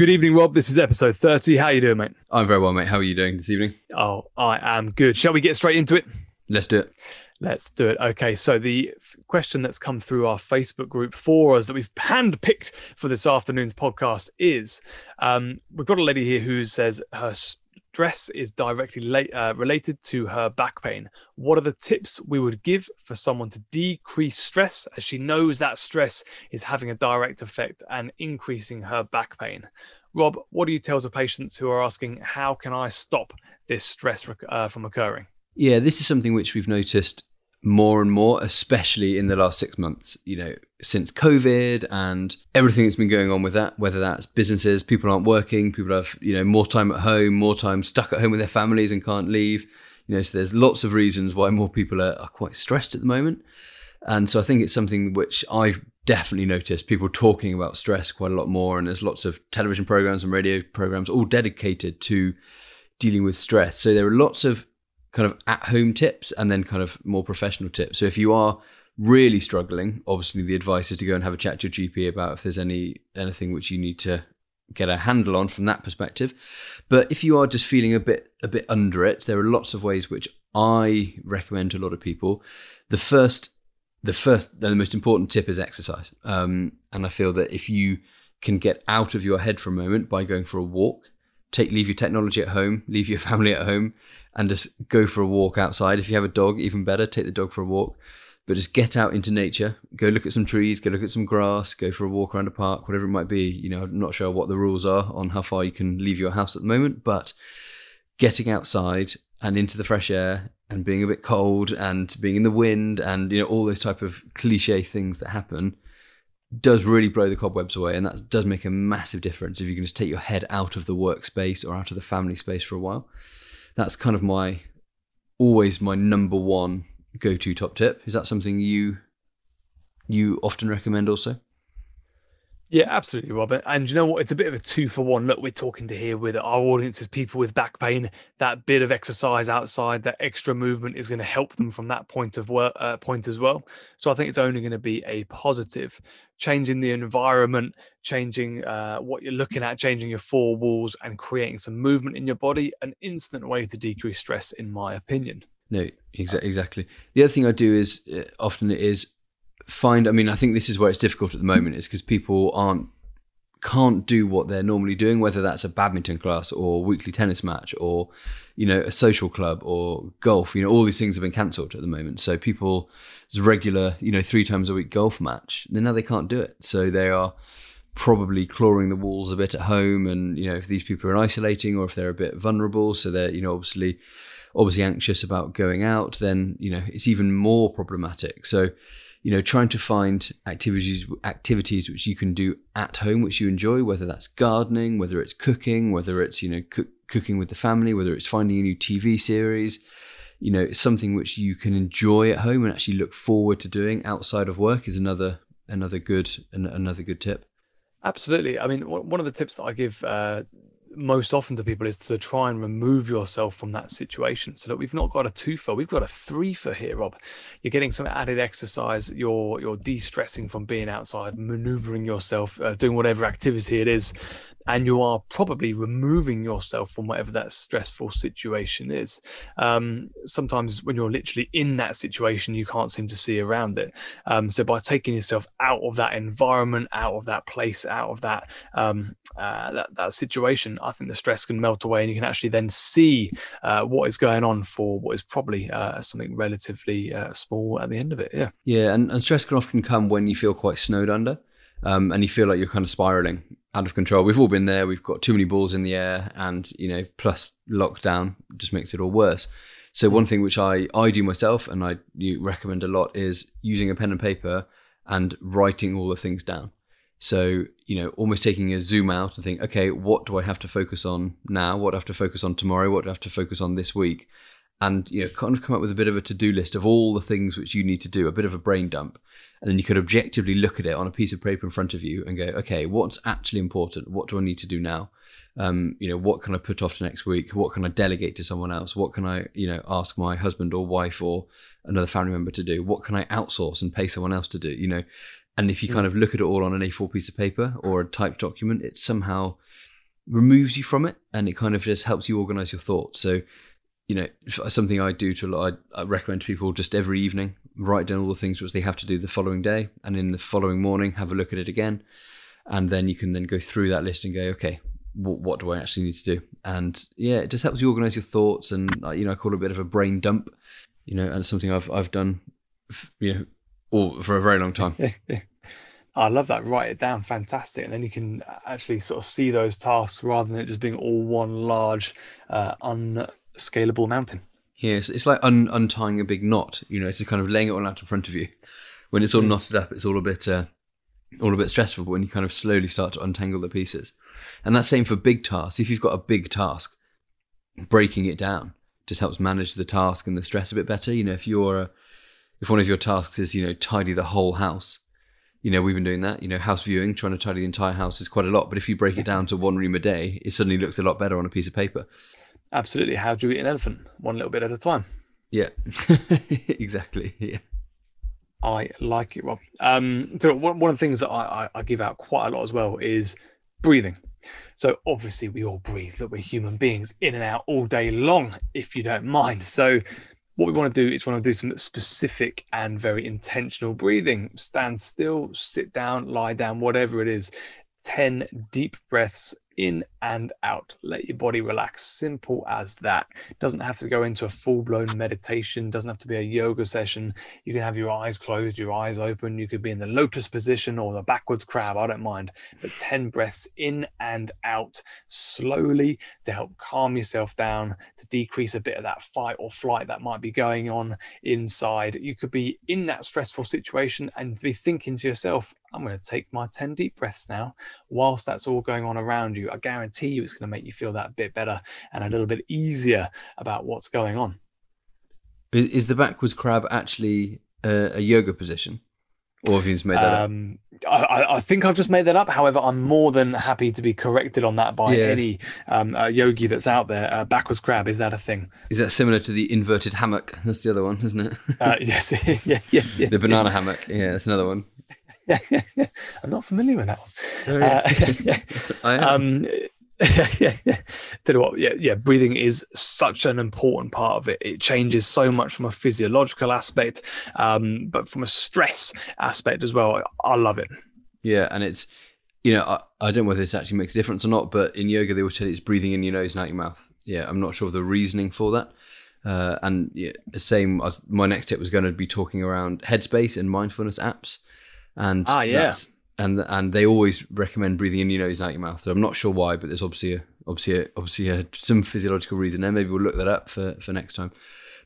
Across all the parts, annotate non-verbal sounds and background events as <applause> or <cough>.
Good evening, Rob. This is episode 30. How you doing, mate? I'm very well, mate. How are you doing this evening? Oh, I am good. Shall we get straight into it? Let's do it. Let's do it. Okay, so the f- question that's come through our Facebook group for us that we've handpicked for this afternoon's podcast is um, we've got a lady here who says her stress is directly la- uh, related to her back pain. What are the tips we would give for someone to decrease stress as she knows that stress is having a direct effect and increasing her back pain? Rob, what do you tell to patients who are asking, how can I stop this stress rec- uh, from occurring? Yeah, this is something which we've noticed more and more, especially in the last six months, you know, since COVID and everything that's been going on with that, whether that's businesses, people aren't working, people have, you know, more time at home, more time stuck at home with their families and can't leave. You know, so there's lots of reasons why more people are, are quite stressed at the moment. And so I think it's something which I've definitely noticed people talking about stress quite a lot more. And there's lots of television programs and radio programs all dedicated to dealing with stress. So there are lots of kind of at home tips and then kind of more professional tips. So if you are really struggling, obviously the advice is to go and have a chat to your GP about if there's any anything which you need to get a handle on from that perspective. But if you are just feeling a bit a bit under it, there are lots of ways which I recommend to a lot of people. The first the first the most important tip is exercise. Um, and I feel that if you can get out of your head for a moment by going for a walk, take leave your technology at home, leave your <laughs> family at home, and just go for a walk outside. If you have a dog, even better, take the dog for a walk. But just get out into nature, go look at some trees, go look at some grass, go for a walk around a park, whatever it might be. You know, I'm not sure what the rules are on how far you can leave your house at the moment, but getting outside and into the fresh air and being a bit cold and being in the wind and you know all those type of cliche things that happen does really blow the cobwebs away and that does make a massive difference if you can just take your head out of the workspace or out of the family space for a while. That's kind of my always my number one go-to top tip. Is that something you you often recommend also Yeah, absolutely, Robert. And you know what? It's a bit of a two for one. Look, we're talking to here with our audiences, people with back pain. That bit of exercise outside, that extra movement is going to help them from that point of work, uh, point as well. So I think it's only going to be a positive. Changing the environment, changing uh, what you're looking at, changing your four walls, and creating some movement in your body, an instant way to decrease stress, in my opinion. No, exa- exactly. The other thing I do is uh, often it is find. I mean, I think this is where it's difficult at the moment, is because people aren't can't do what they're normally doing, whether that's a badminton class or weekly tennis match or you know a social club or golf. You know, all these things have been cancelled at the moment. So people's regular, you know, three times a week golf match, then now they can't do it. So they are probably clawing the walls a bit at home and you know if these people are isolating or if they're a bit vulnerable so they're you know obviously obviously anxious about going out then you know it's even more problematic so you know trying to find activities activities which you can do at home which you enjoy whether that's gardening whether it's cooking whether it's you know cook, cooking with the family whether it's finding a new tv series you know something which you can enjoy at home and actually look forward to doing outside of work is another another good another good tip Absolutely. I mean, one of the tips that I give uh, most often to people is to try and remove yourself from that situation. So that we've not got a twofer, we've got a three for here, Rob. You're getting some added exercise. You're you're de-stressing from being outside, maneuvering yourself, uh, doing whatever activity it is, and you are probably removing yourself from whatever that stressful situation is. Um, sometimes when you're literally in that situation, you can't seem to see around it. Um, so by taking yourself out of that environment, out of that place, out of that um, uh, that, that situation, I think the stress can melt away, and you can actually then see uh, what is going on for what is probably uh, something relatively uh, small at the end of it. Yeah. Yeah, and, and stress can often come when you feel quite snowed under um, and you feel like you're kind of spiraling out of control. We've all been there. We've got too many balls in the air, and you know, plus lockdown just makes it all worse. So one thing which I I do myself and I recommend a lot is using a pen and paper and writing all the things down. So, you know, almost taking a zoom out and think, okay, what do I have to focus on now? What do I have to focus on tomorrow? What do I have to focus on this week? And, you know, kind of come up with a bit of a to do list of all the things which you need to do, a bit of a brain dump. And then you could objectively look at it on a piece of paper in front of you and go, okay, what's actually important? What do I need to do now? Um, you know, what can I put off to next week? What can I delegate to someone else? What can I, you know, ask my husband or wife or another family member to do? What can I outsource and pay someone else to do? You know, and if you kind of look at it all on an A4 piece of paper or a typed document, it somehow removes you from it and it kind of just helps you organize your thoughts. So, you know, something I do to a lot, I, I recommend to people just every evening write down all the things which they have to do the following day, and in the following morning have a look at it again, and then you can then go through that list and go, okay, what, what do I actually need to do? And yeah, it just helps you organize your thoughts, and uh, you know, I call it a bit of a brain dump, you know, and it's something I've I've done, you know, all for a very long time. <laughs> I love that. Write it down. Fantastic. And then you can actually sort of see those tasks rather than it just being all one large, uh, unscalable mountain. Yeah, it's, it's like un, untying a big knot. You know, it's just kind of laying it all out in front of you. When it's all mm. knotted up, it's all a bit, uh, all a bit stressful. But when you kind of slowly start to untangle the pieces, and that's same for big tasks. If you've got a big task, breaking it down just helps manage the task and the stress a bit better. You know, if you're, a, if one of your tasks is you know tidy the whole house, you know, we've been doing that. You know, house viewing, trying to tidy the entire house is quite a lot. But if you break it down to one room a day, it suddenly looks a lot better on a piece of paper. Absolutely. How do you eat an elephant? One little bit at a time. Yeah, <laughs> exactly. Yeah. I like it, Rob. Um, so one, of the things that I, I, I give out quite a lot as well is breathing. So obviously we all breathe that we're human beings in and out all day long, if you don't mind. So what we want to do is want to do some specific and very intentional breathing. Stand still, sit down, lie down, whatever it is. 10 deep breaths in and out. Let your body relax. Simple as that. Doesn't have to go into a full blown meditation, doesn't have to be a yoga session. You can have your eyes closed, your eyes open. You could be in the lotus position or the backwards crab. I don't mind. But 10 breaths in and out slowly to help calm yourself down, to decrease a bit of that fight or flight that might be going on inside. You could be in that stressful situation and be thinking to yourself, I'm going to take my 10 deep breaths now whilst that's all going on around you. I guarantee you it's going to make you feel that bit better and a little bit easier about what's going on. Is the backwards crab actually a, a yoga position? Or have you just made that um, up? I, I, think I've just made that up. However, I'm more than happy to be corrected on that by yeah. any um, uh, yogi that's out there. Uh, backwards crab, is that a thing? Is that similar to the inverted hammock? That's the other one, isn't it? uh, <laughs> yes. <laughs> yeah, yeah, yeah, The banana hammock. Yeah, that's another one. <laughs> I'm not familiar with that one. Oh, yeah. Uh, um, yeah, <laughs> yeah. Tell you what, yeah, yeah. Breathing is such an important part of it. It changes so much from a physiological aspect, um, but from a stress aspect as well. I, I love it. Yeah, and it's you know I, I don't know whether this actually makes a difference or not, but in yoga they always say it's breathing in your nose and out your mouth. Yeah, I'm not sure of the reasoning for that. Uh, and yeah, the same as my next tip was going to be talking around headspace and mindfulness apps and ah yeah, and and they always recommend breathing in your nose and out your mouth. So I'm not sure why, but there's obviously a, obviously a, obviously a, some physiological reason there. Maybe we'll look that up for for next time.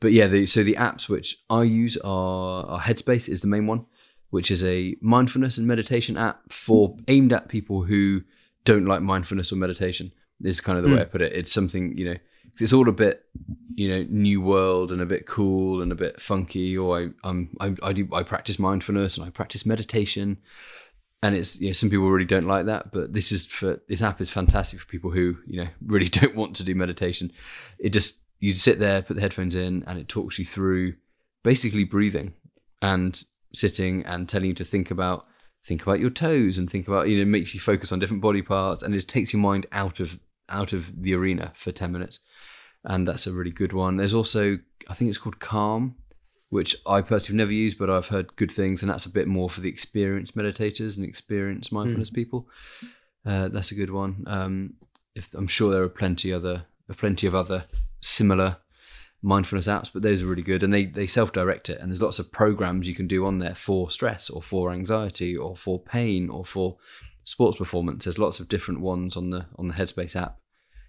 But yeah, the, so the apps which I use are, are Headspace is the main one, which is a mindfulness and meditation app for aimed at people who don't like mindfulness or meditation. Is kind of the mm. way I put it. It's something you know it's all a bit you know new world and a bit cool and a bit funky or I I'm, I, I do I practice mindfulness and I practice meditation and it's you know some people really don't like that but this is for this app is fantastic for people who you know <laughs> really don't want to do meditation. It just you sit there put the headphones in and it talks you through basically breathing and sitting and telling you to think about think about your toes and think about you know makes you focus on different body parts and it takes your mind out of out of the arena for 10 minutes. And that's a really good one. There's also, I think it's called Calm, which I personally have never used, but I've heard good things, and that's a bit more for the experienced meditators and experienced mindfulness mm. people. Uh, that's a good one. Um, if, I'm sure there are plenty other, plenty of other similar mindfulness apps, but those are really good, and they they self direct it. And there's lots of programs you can do on there for stress, or for anxiety, or for pain, or for sports performance. There's lots of different ones on the on the Headspace app,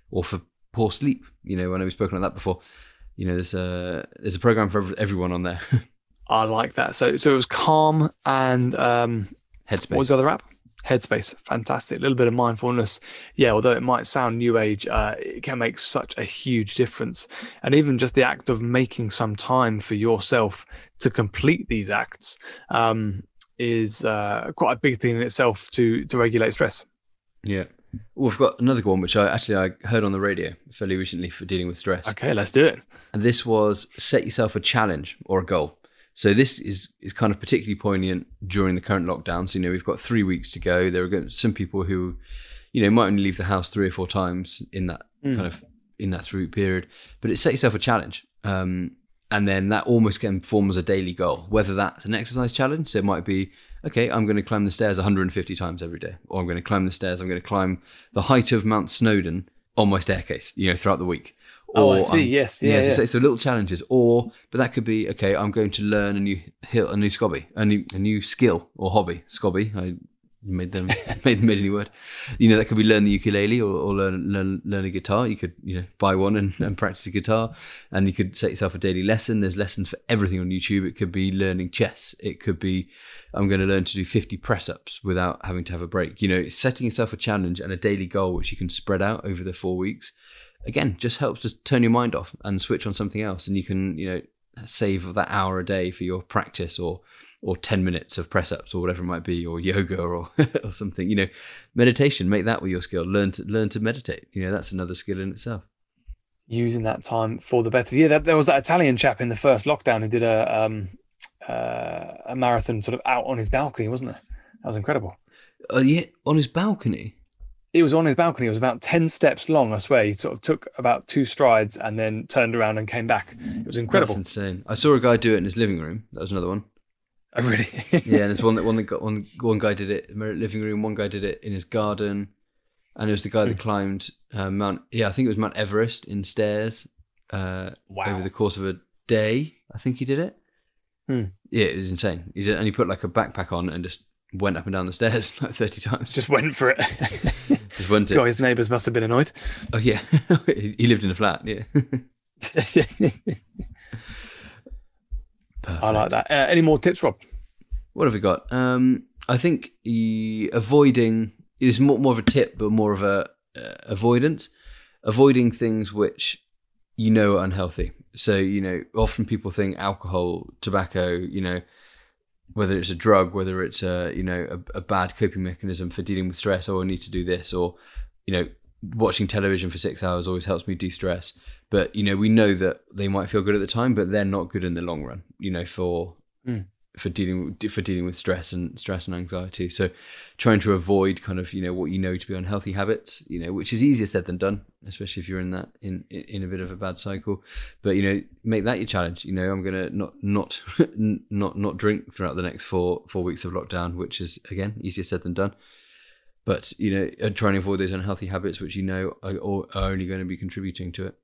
or for poor sleep. You know, I know we've spoken about that before. You know, there's a there's a program for everyone on there. <laughs> I like that. So so it was calm and um, Headspace. What was the other app? Headspace, fantastic. A little bit of mindfulness. Yeah, although it might sound new age, uh, it can make such a huge difference. And even just the act of making some time for yourself to complete these acts um, is uh, quite a big thing in itself to to regulate stress. Yeah. Well, we've got another one which I actually I heard on the radio fairly recently for dealing with stress. Okay, let's do it. And this was set yourself a challenge or a goal. So this is is kind of particularly poignant during the current lockdown. So you know we've got three weeks to go. There are some people who, you know, might only leave the house three or four times in that mm. kind of in that week period. But it set yourself a challenge, um, and then that almost can form as a daily goal. Whether that's an exercise challenge, so it might be okay, I'm going to climb the stairs 150 times every day, or I'm going to climb the stairs. I'm going to climb the height of Mount Snowdon on my staircase, you know, throughout the week. Or oh, I see. I'm, yes, yeah. yeah, yeah. So, so, little challenges, or but that could be okay. I'm going to learn a new hill, a new scobby, a new a new skill or hobby. Scobby, I made them <laughs> made made any word. You know that could be learn the ukulele or, or learn, learn learn a guitar. You could you know buy one and, and practice a guitar, and you could set yourself a daily lesson. There's lessons for everything on YouTube. It could be learning chess. It could be I'm going to learn to do 50 press ups without having to have a break. You know, setting yourself a challenge and a daily goal which you can spread out over the four weeks again just helps just turn your mind off and switch on something else and you can you know save that hour a day for your practice or or 10 minutes of press ups or whatever it might be or yoga or <laughs> or something you know meditation make that with your skill learn to learn to meditate you know that's another skill in itself using that time for the better yeah that, there was that italian chap in the first lockdown who did a um uh, a marathon sort of out on his balcony wasn't there that was incredible uh, yeah on his balcony it was on his balcony. It was about 10 steps long, I swear. He sort of took about two strides and then turned around and came back. It was incredible. That's insane. I saw a guy do it in his living room. That was another one. <laughs> Oh, really? yeah, and there's one that <laughs> one that got one one guy did it in the living room, one guy did it in his garden, and it was the guy that hmm. climbed uh, Mount yeah, I think it was Mount Everest in stairs uh, wow. over the course of a day. I think he did it. Hmm. Yeah, it was insane. He did, and he put like a backpack on and just went up and down the stairs <laughs> like 30 times. Just went for it. Just went it. God, his neighbours must have been annoyed. Oh, yeah. he lived in a flat, yeah. I like that. Uh, any more tips, Rob? What have we got? Um, I think avoiding is more, more of a tip, but more of a uh, avoidance. Avoiding things which you know are unhealthy. So, you know, often people think alcohol, tobacco, you know, whether it's a drug, whether it's a you know a, a, bad coping mechanism for dealing with stress, or I need to do this, or you know watching television for six hours always helps me de-stress. But you know we know that they might feel good at the time, but they're not good in the long run. You know for mm for dealing for dealing with stress and stress and anxiety. So trying to avoid kind of you know what you know to be unhealthy habits, you know, which is easier said than done, especially if you're in that in in a bit of a bad cycle. But you know, make that your challenge. You know, I'm gonna not not <laughs> not not drink throughout the next four four weeks of lockdown, which is again easier said than done. But you know, trying to avoid those unhealthy habits which you know are, are only going to be contributing to it.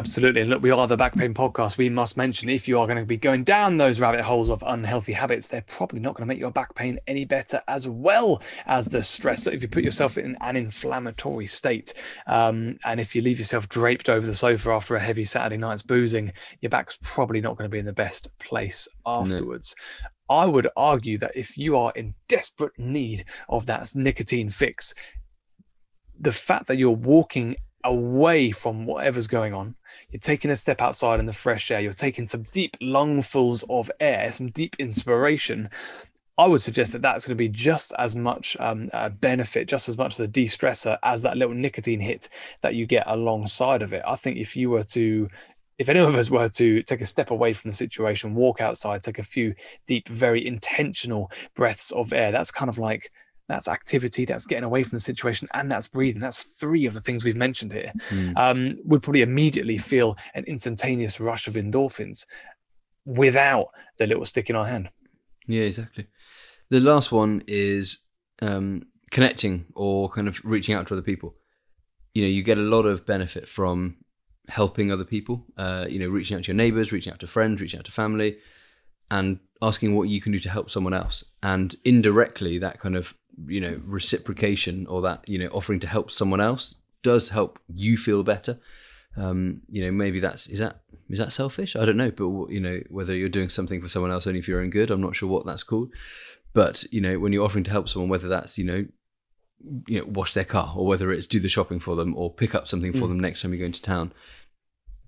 Absolutely. And look, we are the Back Pain Podcast. We must mention if you are going to be going down those rabbit holes of unhealthy habits, they're probably not going to make your back pain any better as well as the stress. Look, if you put yourself in an inflammatory state, um, and if you leave yourself draped over the sofa after a heavy Saturday night's boozing, your back's probably not going to be in the best place afterwards. No. I would argue that if you are in desperate need of that nicotine fix, the fact that you're walking away from whatever's going on. You're taking a step outside in the fresh air. You're taking some deep lungfuls of air, some deep inspiration. I would suggest that that's going to be just as much um, benefit, just as much of a de-stressor as that little nicotine hit that you get alongside of it. I think if you were to if any of us were to take a step away from the situation, walk outside, take a few deep, very intentional breaths of air, that's kind of like that's activity, that's getting away from the situation, and that's breathing. That's three of the things we've mentioned here. Mm. Um, would probably immediately feel an instantaneous rush of endorphins without the little stick in our hand. Yeah, exactly. The last one is um, connecting or kind of reaching out to other people. You know, you get a lot of benefit from helping other people. Uh, you know, reaching out to your neighbors, reaching out to friends, reaching out to family, and asking what you can do to help someone else. And indirectly, that kind of you know reciprocation or that you know offering to help someone else does help you feel better um, you know maybe that's is that is that selfish i don't know but you know whether you're doing something for someone else only for you're own good i'm not sure what that's called But you know, when you're offering to help someone, whether that's you know, you know, wash their car, or whether it's do the shopping for them, or pick up something for Mm. them next time you go into town,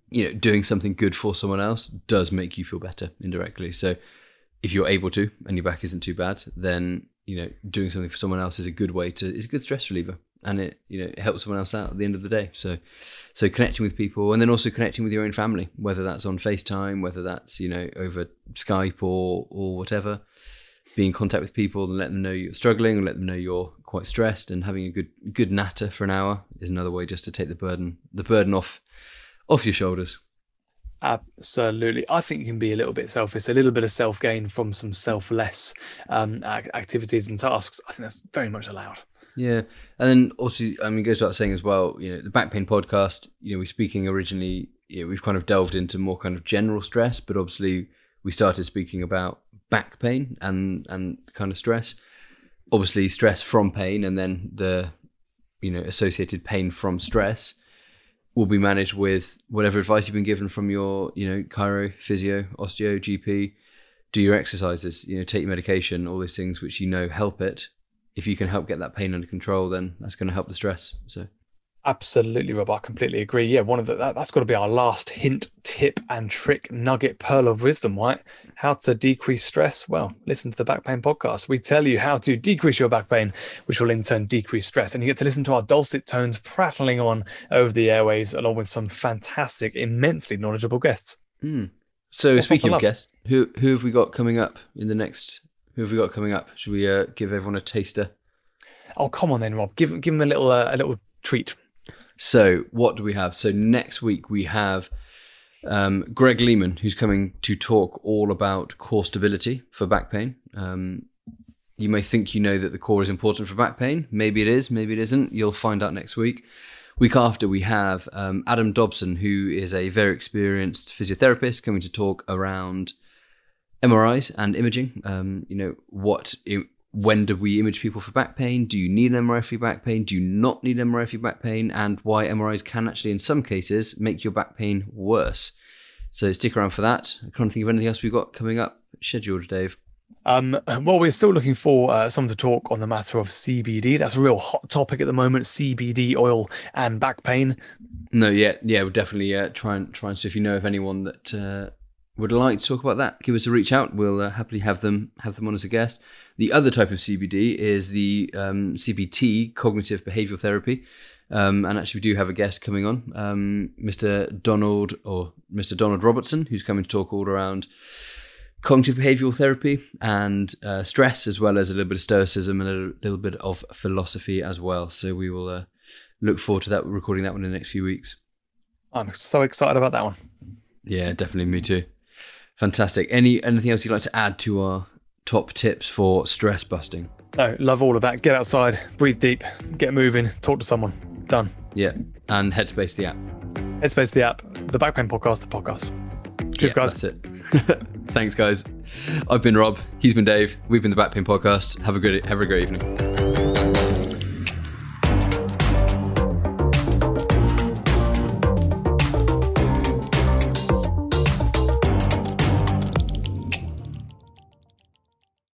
you know, doing something good for someone else does make you feel better indirectly. So, if you're able to, and your back isn't too bad, then you know, doing something for someone else is a good way to is a good stress reliever, and it you know it helps someone else out at the end of the day. So, so connecting with people, and then also connecting with your own family, whether that's on FaceTime, whether that's you know over Skype or or whatever, be in contact with people and let them know you're struggling, and let them know you're quite stressed, and having a good good natter for an hour is another way just to take the burden the burden off off your shoulders. Absolutely. I think you can be a little bit selfish, a little bit of self gain from some selfless um, activities and tasks. I think that's very much allowed. Yeah, and then also, I mean, goes without saying as well. You know, the back pain podcast. You know, we're speaking originally. You know, we've kind of delved into more kind of general stress, but obviously we started speaking about back pain and and kind of stress. Obviously, stress from pain, and then the you know associated pain from stress will be managed with whatever advice you've been given from your you know chiro, physio, osteo, GP. Do your exercises. You know, take your medication. All these things which you know help it if you can help get that pain under control, then that's going to help the stress. So Absolutely, Rob. I completely agree. Yeah, one of the that, that's got to be our last hint, tip, and trick nugget pearl of wisdom, right? How to decrease stress? Well, listen to the back pain podcast. We tell you how to decrease your back pain, which will in turn decrease stress. And you get to listen to our dulcet tones prattling on over the airwaves, along with some fantastic, immensely knowledgeable guests. Mm. So speaking of love? guests, who who have we got coming up in the next? Who have we got coming up? Should we uh, give everyone a taster? Oh, come on then, Rob. Give give them a little uh, a little treat. So what do we have? So next week we have um, Greg Lehman, who's coming to talk all about core stability for back pain. Um, you may think you know that the core is important for back pain. Maybe it is, maybe it isn't. You'll find out next week. Week after, we have um, Adam Dobson, who is a very experienced physiotherapist, coming to talk around MRIs and imaging. Um, you know, what, when do we image people for back pain? Do you need an MRI for your back pain? Do you not need an MRI for your back pain? And why MRIs can actually, in some cases, make your back pain worse. So stick around for that. I can't think of anything else we've got coming up scheduled, Dave. Um, well, we're still looking for uh, someone to talk on the matter of CBD. That's a real hot topic at the moment. CBD oil and back pain. No, yeah, yeah, we'll definitely uh, try and try and see if you know of anyone that uh, would like to talk about that. Give us a reach out. We'll uh, happily have them have them on as a guest. The other type of CBD is the um, CBT, cognitive behavioral therapy. Um, and actually, we do have a guest coming on, um, Mr. Donald or Mr. Donald Robertson, who's coming to talk all around cognitive behavioral therapy and uh, stress, as well as a little bit of stoicism and a little, little bit of philosophy as well. So we will uh, look forward to that. Recording that one in the next few weeks. I'm so excited about that one. Yeah, definitely. Me too. Fantastic. Any anything else you'd like to add to our top tips for stress busting? No, love all of that. Get outside, breathe deep, get moving, talk to someone. Done. Yeah, and Headspace the app. Headspace the app, the Back Pain Podcast, the podcast. Cheers, Yeah, guys. That's it. <laughs> Thanks, guys. I've been Rob. He's been Dave. We've been the Back Pain Podcast. Have a good have a great evening.